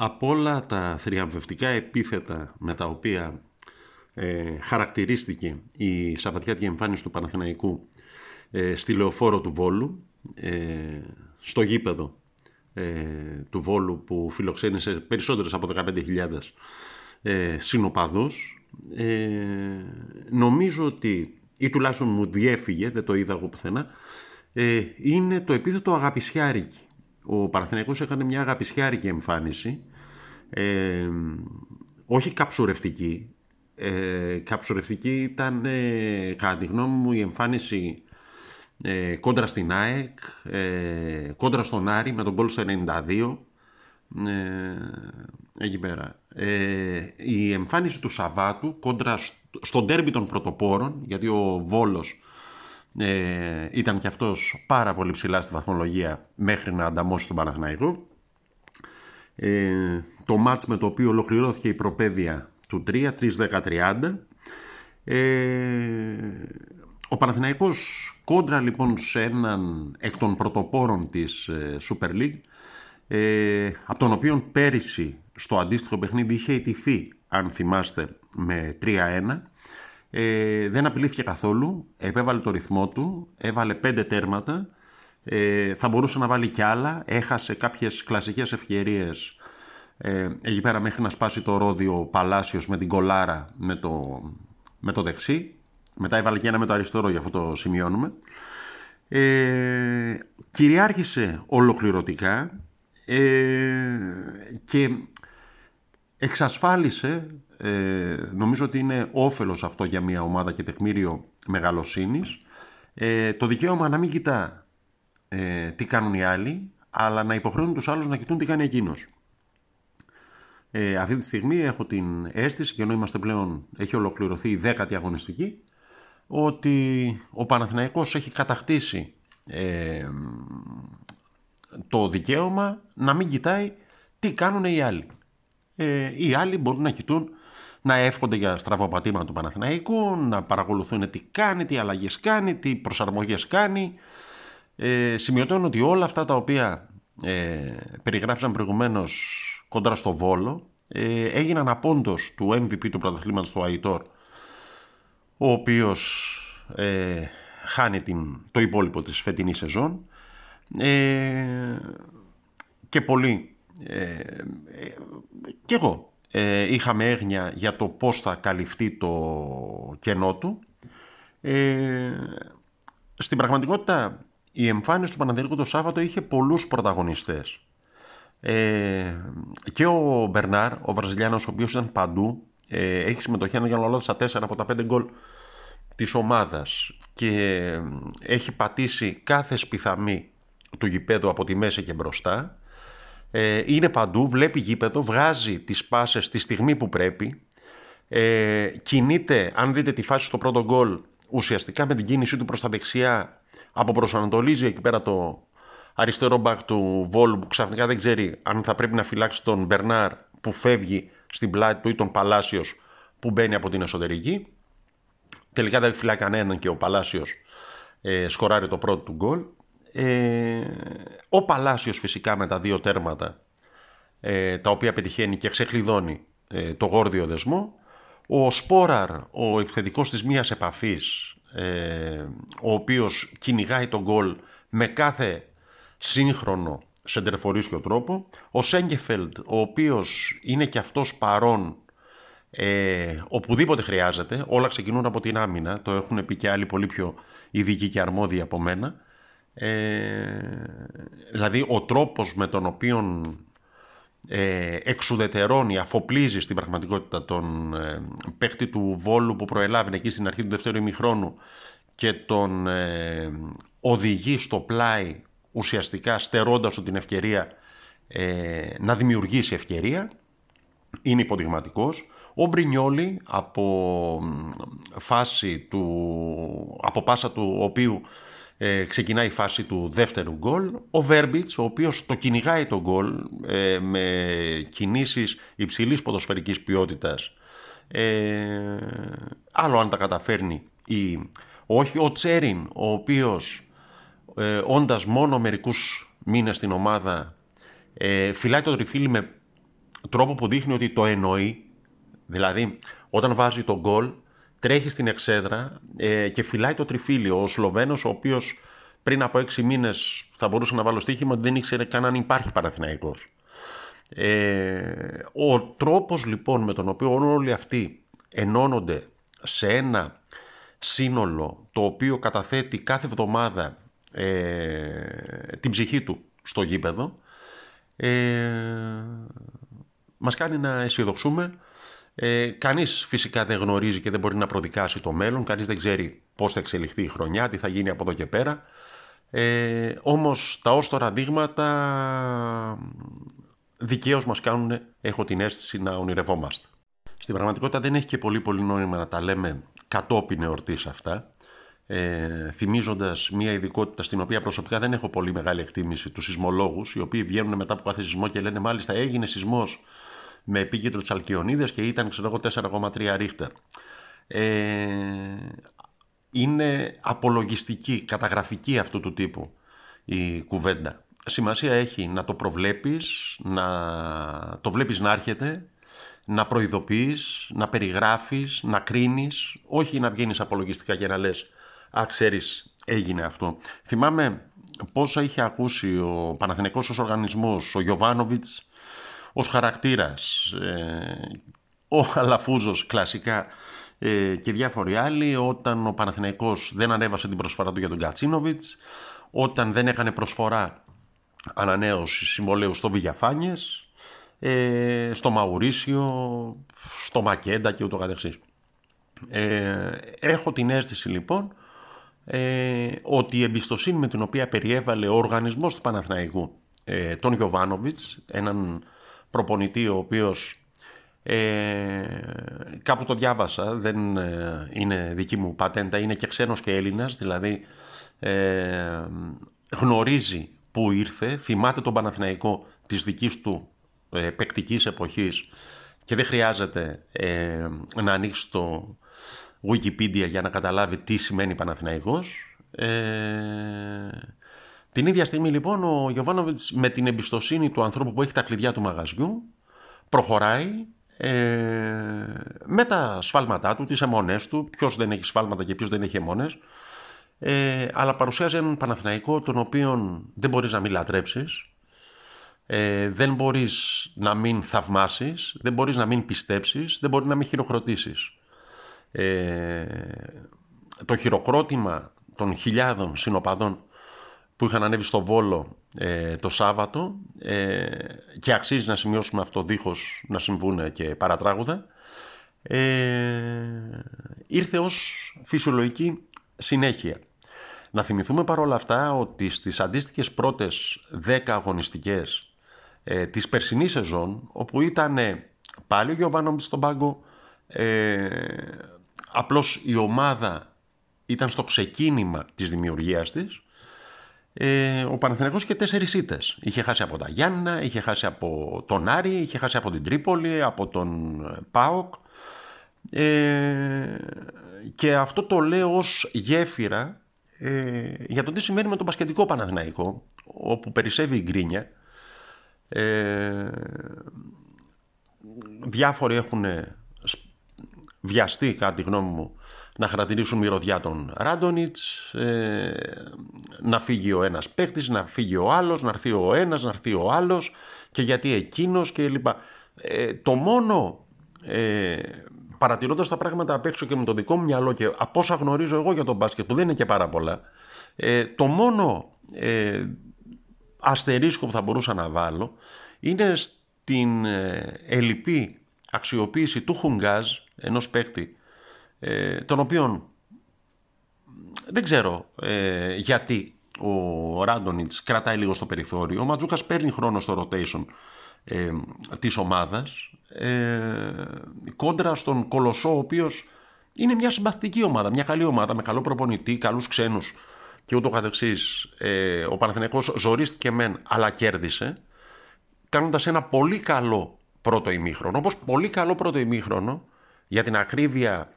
Από όλα τα θριαμβευτικά επίθετα με τα οποία ε, χαρακτηρίστηκε η Σαββατιάτικη εμφάνιση του Παναθηναϊκού ε, στη λεωφόρο του Βόλου, ε, στο γήπεδο ε, του Βόλου που φιλοξένησε περισσότερες από 15.000 ε, συνοπαδούς, ε, νομίζω ότι, ή τουλάχιστον μου διέφυγε, δεν το είδα εγώ πουθενά, ε, είναι το επίθετο αγαπησιάρικη. Ο Παναθηναϊκός έκανε μια αγαπησιάρικη εμφάνιση, ε, όχι καψουρευτική. Ε, καψουρευτική ήταν, ε, κατά τη γνώμη μου, η εμφάνιση ε, κόντρα στην ΑΕΚ, ε, κόντρα στον Άρη με τον κόλ στο 92, ε, εκεί πέρα. Ε, η εμφάνιση του Σαββάτου κόντρα στον τέρμπι των πρωτοπόρων, γιατί ο Βόλος ε, ήταν και αυτός πάρα πολύ ψηλά στη βαθμολογία μέχρι να ανταμώσει τον Παναθηναϊκό. Ε, το μάτς με το οποίο ολοκληρώθηκε η προπαίδεια του 3, 3-10-30. Ε, ο Παναθηναϊκός κόντρα λοιπόν σε έναν εκ των πρωτοπόρων της ε, Super League ε, από τον οποίο πέρυσι στο αντίστοιχο παιχνίδι είχε ιτηθεί αν θυμάστε με 3-1 ε, δεν απειλήθηκε καθόλου, επέβαλε το ρυθμό του, έβαλε πέντε τέρματα, ε, θα μπορούσε να βάλει κι άλλα, έχασε κάποιες κλασικές ευκαιρίες ε, εκεί πέρα μέχρι να σπάσει το ρόδιο Παλάσιος με την κολάρα με το, με το δεξί. Μετά έβαλε και ένα με το αριστερό, για αυτό το σημειώνουμε. Ε, κυριάρχησε ολοκληρωτικά ε, και εξασφάλισε, ε, νομίζω ότι είναι όφελος αυτό για μια ομάδα και τεκμήριο μεγαλοσύνης, ε, το δικαίωμα να μην κοιτά ε, τι κάνουν οι άλλοι, αλλά να υποχρεώνουν τους άλλους να κοιτούν τι κάνει εκείνος. Ε, αυτή τη στιγμή έχω την αίσθηση, και ενώ είμαστε πλέον, έχει ολοκληρωθεί η δέκατη αγωνιστική, ότι ο Παναθηναϊκός έχει κατακτήσει ε, το δικαίωμα να μην κοιτάει τι κάνουν οι άλλοι. Ε, οι άλλοι μπορούν να κοιτούν, να εύχονται για στραβοπατήμα του Παναθηναϊκού, να παρακολουθούν τι κάνει, τι αλλαγές κάνει, τι προσαρμογές κάνει. Ε, σημειωτώνω ότι όλα αυτά τα οποία ε, περιγράψαν προηγουμένως κοντά στο Βόλο ε, έγιναν απόντος του MVP του πρωταθλήματος του Αϊτόρ ο οποίος ε, χάνει την, το υπόλοιπο της φετινής σεζόν. Ε, και πολύ ε, ε και εγώ ε, είχαμε έγνοια για το πώς θα καλυφθεί το κενό του. Ε, στην πραγματικότητα η εμφάνιση του Παναδέλικου το Σάββατο είχε πολλούς πρωταγωνιστές ε, και ο Μπερνάρ, ο Βραζιλιάνος, ο οποίος ήταν παντού, ε, έχει συμμετοχή, αν δεν στα 4 από τα 5 γκολ της ομάδας και ε, έχει πατήσει κάθε σπιθαμή του γηπέδου από τη μέση και μπροστά. Ε, είναι παντού, βλέπει γήπεδο, βγάζει τις πάσες τη στιγμή που πρέπει. Ε, κινείται, αν δείτε τη φάση στο πρώτο γκολ, ουσιαστικά με την κίνησή του προς τα δεξιά αποπροσανατολίζει εκεί πέρα το, αριστερό μπακ του Βόλου που ξαφνικά δεν ξέρει αν θα πρέπει να φυλάξει τον Μπερνάρ που φεύγει στην πλάτη του ή τον Παλάσιος που μπαίνει από την εσωτερική. Τελικά δεν φυλάει κανέναν και ο Παλάσιος ε, σκοράρει το πρώτο του γκολ. Ε, ο Παλάσιος φυσικά με τα δύο τέρματα ε, τα οποία πετυχαίνει και ξεκλειδώνει ε, το γόρδιο δεσμό. Ο Σπόραρ, ο επιθετικός της μίας επαφής, ε, ο οποίος κυνηγάει τον γκολ με κάθε σύγχρονο σεντερφορίσιο τρόπο. Ο Σέγκεφελντ, ο οποίος είναι και αυτός παρόν ε, οπουδήποτε χρειάζεται, όλα ξεκινούν από την άμυνα, το έχουν πει και άλλοι πολύ πιο ειδικοί και αρμόδιοι από μένα. Ε, δηλαδή ο τρόπος με τον οποίο ε, εξουδετερώνει, αφοπλίζει στην πραγματικότητα τον ε, παίχτη του Βόλου που προελάβει εκεί στην αρχή του δεύτερου ημιχρόνου και τον ε, οδηγεί στο πλάι ουσιαστικά στερώντας του την ευκαιρία ε, να δημιουργήσει ευκαιρία. Είναι υποδειγματικός. Ο Μπρινιόλη από φάση του, από πάσα του οποίου ε, ξεκινάει η φάση του δεύτερου γκολ. Ο Βέρμπιτς, ο οποίος το κυνηγάει το γκολ ε, με κινήσεις υψηλής ποδοσφαιρικής ποιότητας. Ε, άλλο αν τα καταφέρνει ή όχι. Ο Τσέριν, ο οποίος ε, όντας μόνο μερικούς μήνες στην ομάδα, ε, φυλάει το τριφύλι με τρόπο που δείχνει ότι το εννοεί. Δηλαδή, όταν βάζει τον γκολ, τρέχει στην εξέδρα ε, και φυλάει το τριφύλιο. Ο Σλοβαίνος, ο οποίος πριν από έξι μήνες θα μπορούσε να βάλω στοίχημα ότι δεν ήξερε καν αν υπάρχει Παναθηναϊκός. Ε, ο τρόπος λοιπόν με τον οποίο όλοι αυτοί ενώνονται σε ένα σύνολο το οποίο καταθέτει κάθε εβδομάδα ε, την ψυχή του στο γήπεδο ε, μας κάνει να αισιοδοξούμε ε, κανείς φυσικά δεν γνωρίζει και δεν μπορεί να προδικάσει το μέλλον. Κανείς δεν ξέρει πώς θα εξελιχθεί η χρονιά τι θα γίνει από εδώ και πέρα. Ε, όμως τα όστορα δείγματα δικαίως μας κάνουν, έχω την αίσθηση, να ονειρευόμαστε. Στην πραγματικότητα δεν έχει και πολύ πολύ νόημα να τα λέμε κατόπιν εορτής αυτά, ε, θυμίζοντας μια ειδικότητα στην οποία προσωπικά δεν έχω πολύ μεγάλη εκτίμηση τους σεισμολόγους, οι οποίοι βγαίνουν μετά από κάθε σεισμό και λένε μάλιστα έγινε σεισμός με επίκεντρο της Αλκιονίδας και ήταν ξέρω εγώ 4,3 ρίχτερ. Ε, είναι απολογιστική, καταγραφική αυτού του τύπου η κουβέντα. Σημασία έχει να το προβλέπεις, να το βλέπεις να έρχεται, να προειδοποιείς, να περιγράφεις, να κρίνεις, όχι να βγαίνεις απολογιστικά και να λες «Α, ξέρεις, έγινε αυτό». Θυμάμαι πόσα είχε ακούσει ο Παναθηναϊκός ως οργανισμός, ο Γιωβάνοβιτς ως χαρακτήρας, ε, ο Αλαφούζος κλασικά ε, και διάφοροι άλλοι όταν ο Παναθηναϊκός δεν ανέβασε την προσφορά του για τον Κατσίνοβιτς, όταν δεν έκανε προσφορά ανανέωση συμβολέου στο Βηγιαφάνιες, ε, στο Μαουρίσιο, στο Μακέντα και ούτω καθεξής. Ε, έχω την αίσθηση λοιπόν ε, ότι η εμπιστοσύνη με την οποία περιέβαλε ο οργανισμός του Παναθηναϊκού ε, τον Γιωβάνοβιτς, έναν προπονητή ο οποίος ε, κάπου το διάβασα, δεν ε, είναι δική μου πατέντα, είναι και ξένος και Έλληνας, δηλαδή ε, γνωρίζει που ήρθε, θυμάται τον Παναθηναϊκό της δικής του ε, παικτικής εποχής και δεν χρειάζεται ε, να ανοίξει το Wikipedia για να καταλάβει τι σημαίνει Παναθηναϊκός. Ε, την ίδια στιγμή λοιπόν ο Γιωβάνοβιτς με την εμπιστοσύνη του ανθρώπου που έχει τα κλειδιά του μαγαζιού προχωράει ε, με τα σφάλματά του, τις αιμονές του, ποιος δεν έχει σφάλματα και ποιος δεν έχει αιμονές, ε, αλλά παρουσιάζει έναν Παναθηναϊκό τον οποίο δεν μπορείς να μην λατρέψεις, ε, δεν μπορείς να μην θαυμάσεις, δεν μπορείς να μην πιστέψεις, δεν μπορείς να μην χειροκροτήσεις. Ε, το χειροκρότημα των χιλιάδων συνοπαδών που είχαν ανέβει στο Βόλο ε, το Σάββατο ε, και αξίζει να σημειώσουμε αυτό δίχως να συμβούν και παρατράγουδα ε, ήρθε ως φυσιολογική συνέχεια. Να θυμηθούμε παρόλα αυτά ότι στις αντίστοιχες πρώτες 10 αγωνιστικές ε, της περσινής σεζόν όπου ήταν πάλι ο Γιωβάνο στον πάγκο ε, απλώς η ομάδα ήταν στο ξεκίνημα της δημιουργίας της ε, ο Παναθηναϊκός είχε τέσσερις ήττες. Είχε χάσει από τα Γιάννα, είχε χάσει από τον Άρη, είχε χάσει από την Τρίπολη, από τον ε, ΠΑΟΚ. Ε, και αυτό το λέω ως γέφυρα ε, για το τι σημαίνει με τον πασχετικό Παναθηναϊκό, όπου περισσεύει η γκρίνια. Ε, διάφοροι έχουν βιαστεί, κατά τη γνώμη μου, να χαρακτηρίσουν μυρωδιά τον Ράντονιτς, ε, να φύγει ο ένας παίχτης, να φύγει ο άλλος, να έρθει ο ένας, να έρθει ο άλλος και γιατί εκείνος και λοιπά. Ε, το μόνο ε, παρατηρώντας τα πράγματα απ' έξω και με το δικό μου μυαλό και από όσα γνωρίζω εγώ για τον μπάσκετ που δεν είναι και πάρα πολλά, ε, το μόνο ε, αστερίσκο που θα μπορούσα να βάλω είναι στην ε, ελλειπή αξιοποίηση του Χουνγκάζ, ενός παίκτη ε, τον οποίον δεν ξέρω ε, γιατί ο Ράντονιτς κρατάει λίγο στο περιθώριο. Ο Ματζούκας παίρνει χρόνο στο rotation ε, της ομάδας ε, κόντρα στον Κολοσσό ο οποίος είναι μια συμπαθητική ομάδα, μια καλή ομάδα με καλό προπονητή, καλούς ξένους και ούτω καθεξής. Ε, ο Παναθηναϊκός ζορίστηκε μεν αλλά κέρδισε κάνοντας ένα πολύ καλό πρώτο ημίχρονο όπως πολύ καλό πρώτο ημίχρονο για την ακρίβεια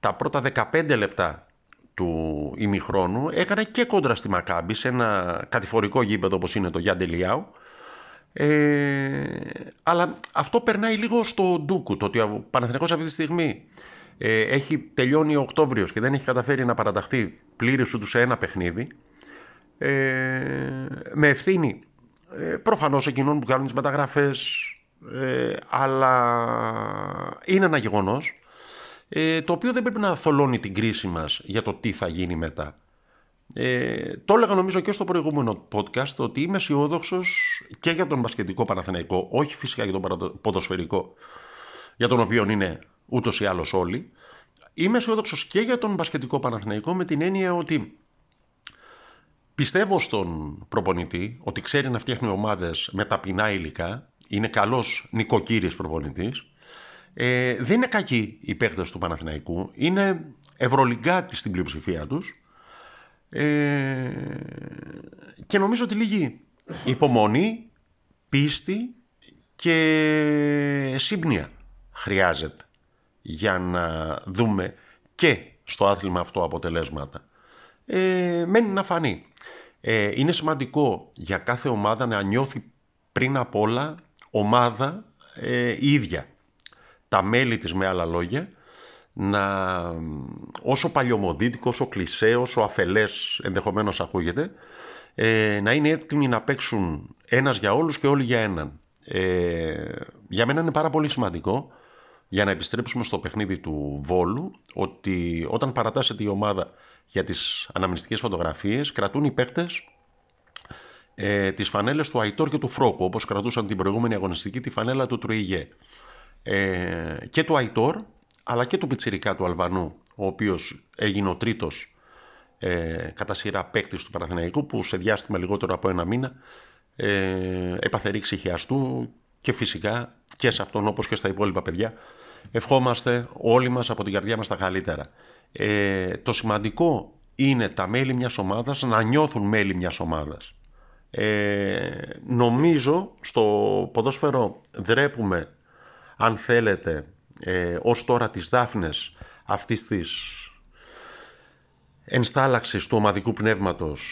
τα πρώτα 15 λεπτά του ημιχρόνου έκανε και κόντρα στη Μακάμπη σε ένα κατηφορικό γήπεδο όπως είναι το Γιάντε Λιάου Ε, αλλά αυτό περνάει λίγο στο ντούκου, το ότι ο Παναθηναϊκός αυτή τη στιγμή ε, έχει τελειώνει ο Οκτώβριος και δεν έχει καταφέρει να παραταχθεί πλήρης σου σε ένα παιχνίδι, ε, με ευθύνη ε, προφανώς εκείνων που κάνουν τις μεταγραφές, ε, αλλά είναι ένα γεγονός ε, το οποίο δεν πρέπει να θολώνει την κρίση μας για το τι θα γίνει μετά. Ε, το έλεγα νομίζω και στο προηγούμενο podcast ότι είμαι αισιόδοξος και για τον μπασκετικό Παναθηναϊκό, όχι φυσικά για τον ποδοσφαιρικό, για τον οποίο είναι ούτως ή άλλως όλοι. Είμαι αισιόδοξος και για τον μπασκετικό Παναθηναϊκό με την έννοια ότι πιστεύω στον προπονητή ότι ξέρει να φτιάχνει ομάδες με ταπεινά υλικά, είναι καλός νοικοκύρης προπονητής, ε, δεν είναι κακοί οι παίκτες του Παναθηναϊκού, είναι ευρωλυγκάτοι στην πλειοψηφία τους, ε, και νομίζω ότι λίγη υπομονή, πίστη και σύμπνοια χρειάζεται για να δούμε και στο άθλημα αυτό αποτελέσματα. Ε, μένει να φανεί. Ε, είναι σημαντικό για κάθε ομάδα να νιώθει πριν απ' όλα ομάδα ε, ίδια. Τα μέλη της με άλλα λόγια να όσο παλιωμοδίτικο, όσο κλισέ, όσο αφελές ενδεχομένως ακούγεται, ε, να είναι έτοιμοι να παίξουν ένας για όλους και όλοι για έναν. Ε, για μένα είναι πάρα πολύ σημαντικό για να επιστρέψουμε στο παιχνίδι του Βόλου ότι όταν παρατάσσεται η ομάδα για τις αναμνηστικές φωτογραφίες κρατούν οι παίκτες ε, τις φανέλες του Αϊτόρ και του Φρόκου όπως κρατούσαν την προηγούμενη αγωνιστική τη φανέλα του Τρουιγέ. Ε, και του Αϊτόρ αλλά και του πιτσιρικά του Αλβανού, ο οποίος έγινε ο τρίτος ε, κατά σειρά παίκτης του Παναθηναϊκού, που σε διάστημα λιγότερο από ένα μήνα ε, έπαθε ρήξη χιαστού και φυσικά και σε αυτόν όπως και στα υπόλοιπα παιδιά ευχόμαστε όλοι μας από την καρδιά μας τα καλύτερα. Ε, το σημαντικό είναι τα μέλη μιας ομάδας να νιώθουν μέλη μιας ομάδας. Ε, νομίζω στο ποδόσφαιρο δρέπουμε αν θέλετε ε, ως τώρα τις δάφνες αυτής της ενστάλλαξης του ομαδικού πνεύματος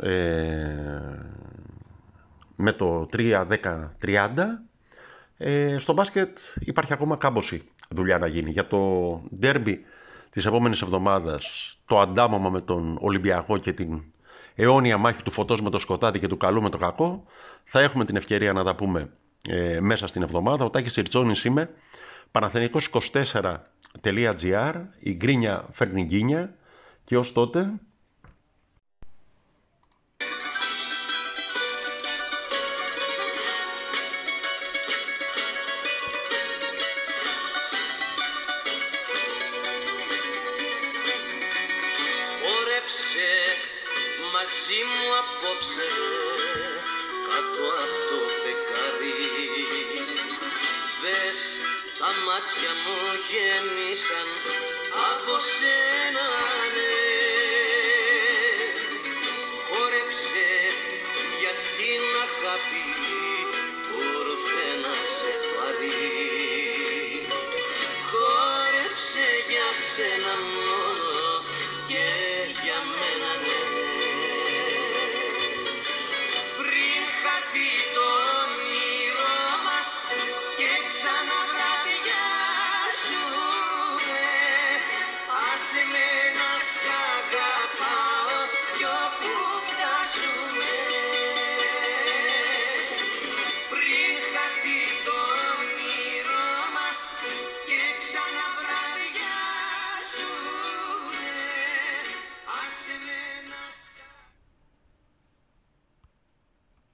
ε, με το 3-10-30 ε, στο μπάσκετ υπάρχει ακόμα κάμποση δουλειά να γίνει. Για το ντέρμπι της επόμενης εβδομάδας, το αντάμωμα με τον Ολυμπιακό και την αιώνια μάχη του φωτός με το σκοτάδι και του καλού με το κακό, θα έχουμε την ευκαιρία να τα πούμε ε, μέσα στην εβδομάδα. Ο Τάκης Ιρτσόνης είμαι Παναθενικός24.gr Η γκρίνια φέρνει γκίνια και ως τότε Τα μάτια μου γέμισαν από σένα.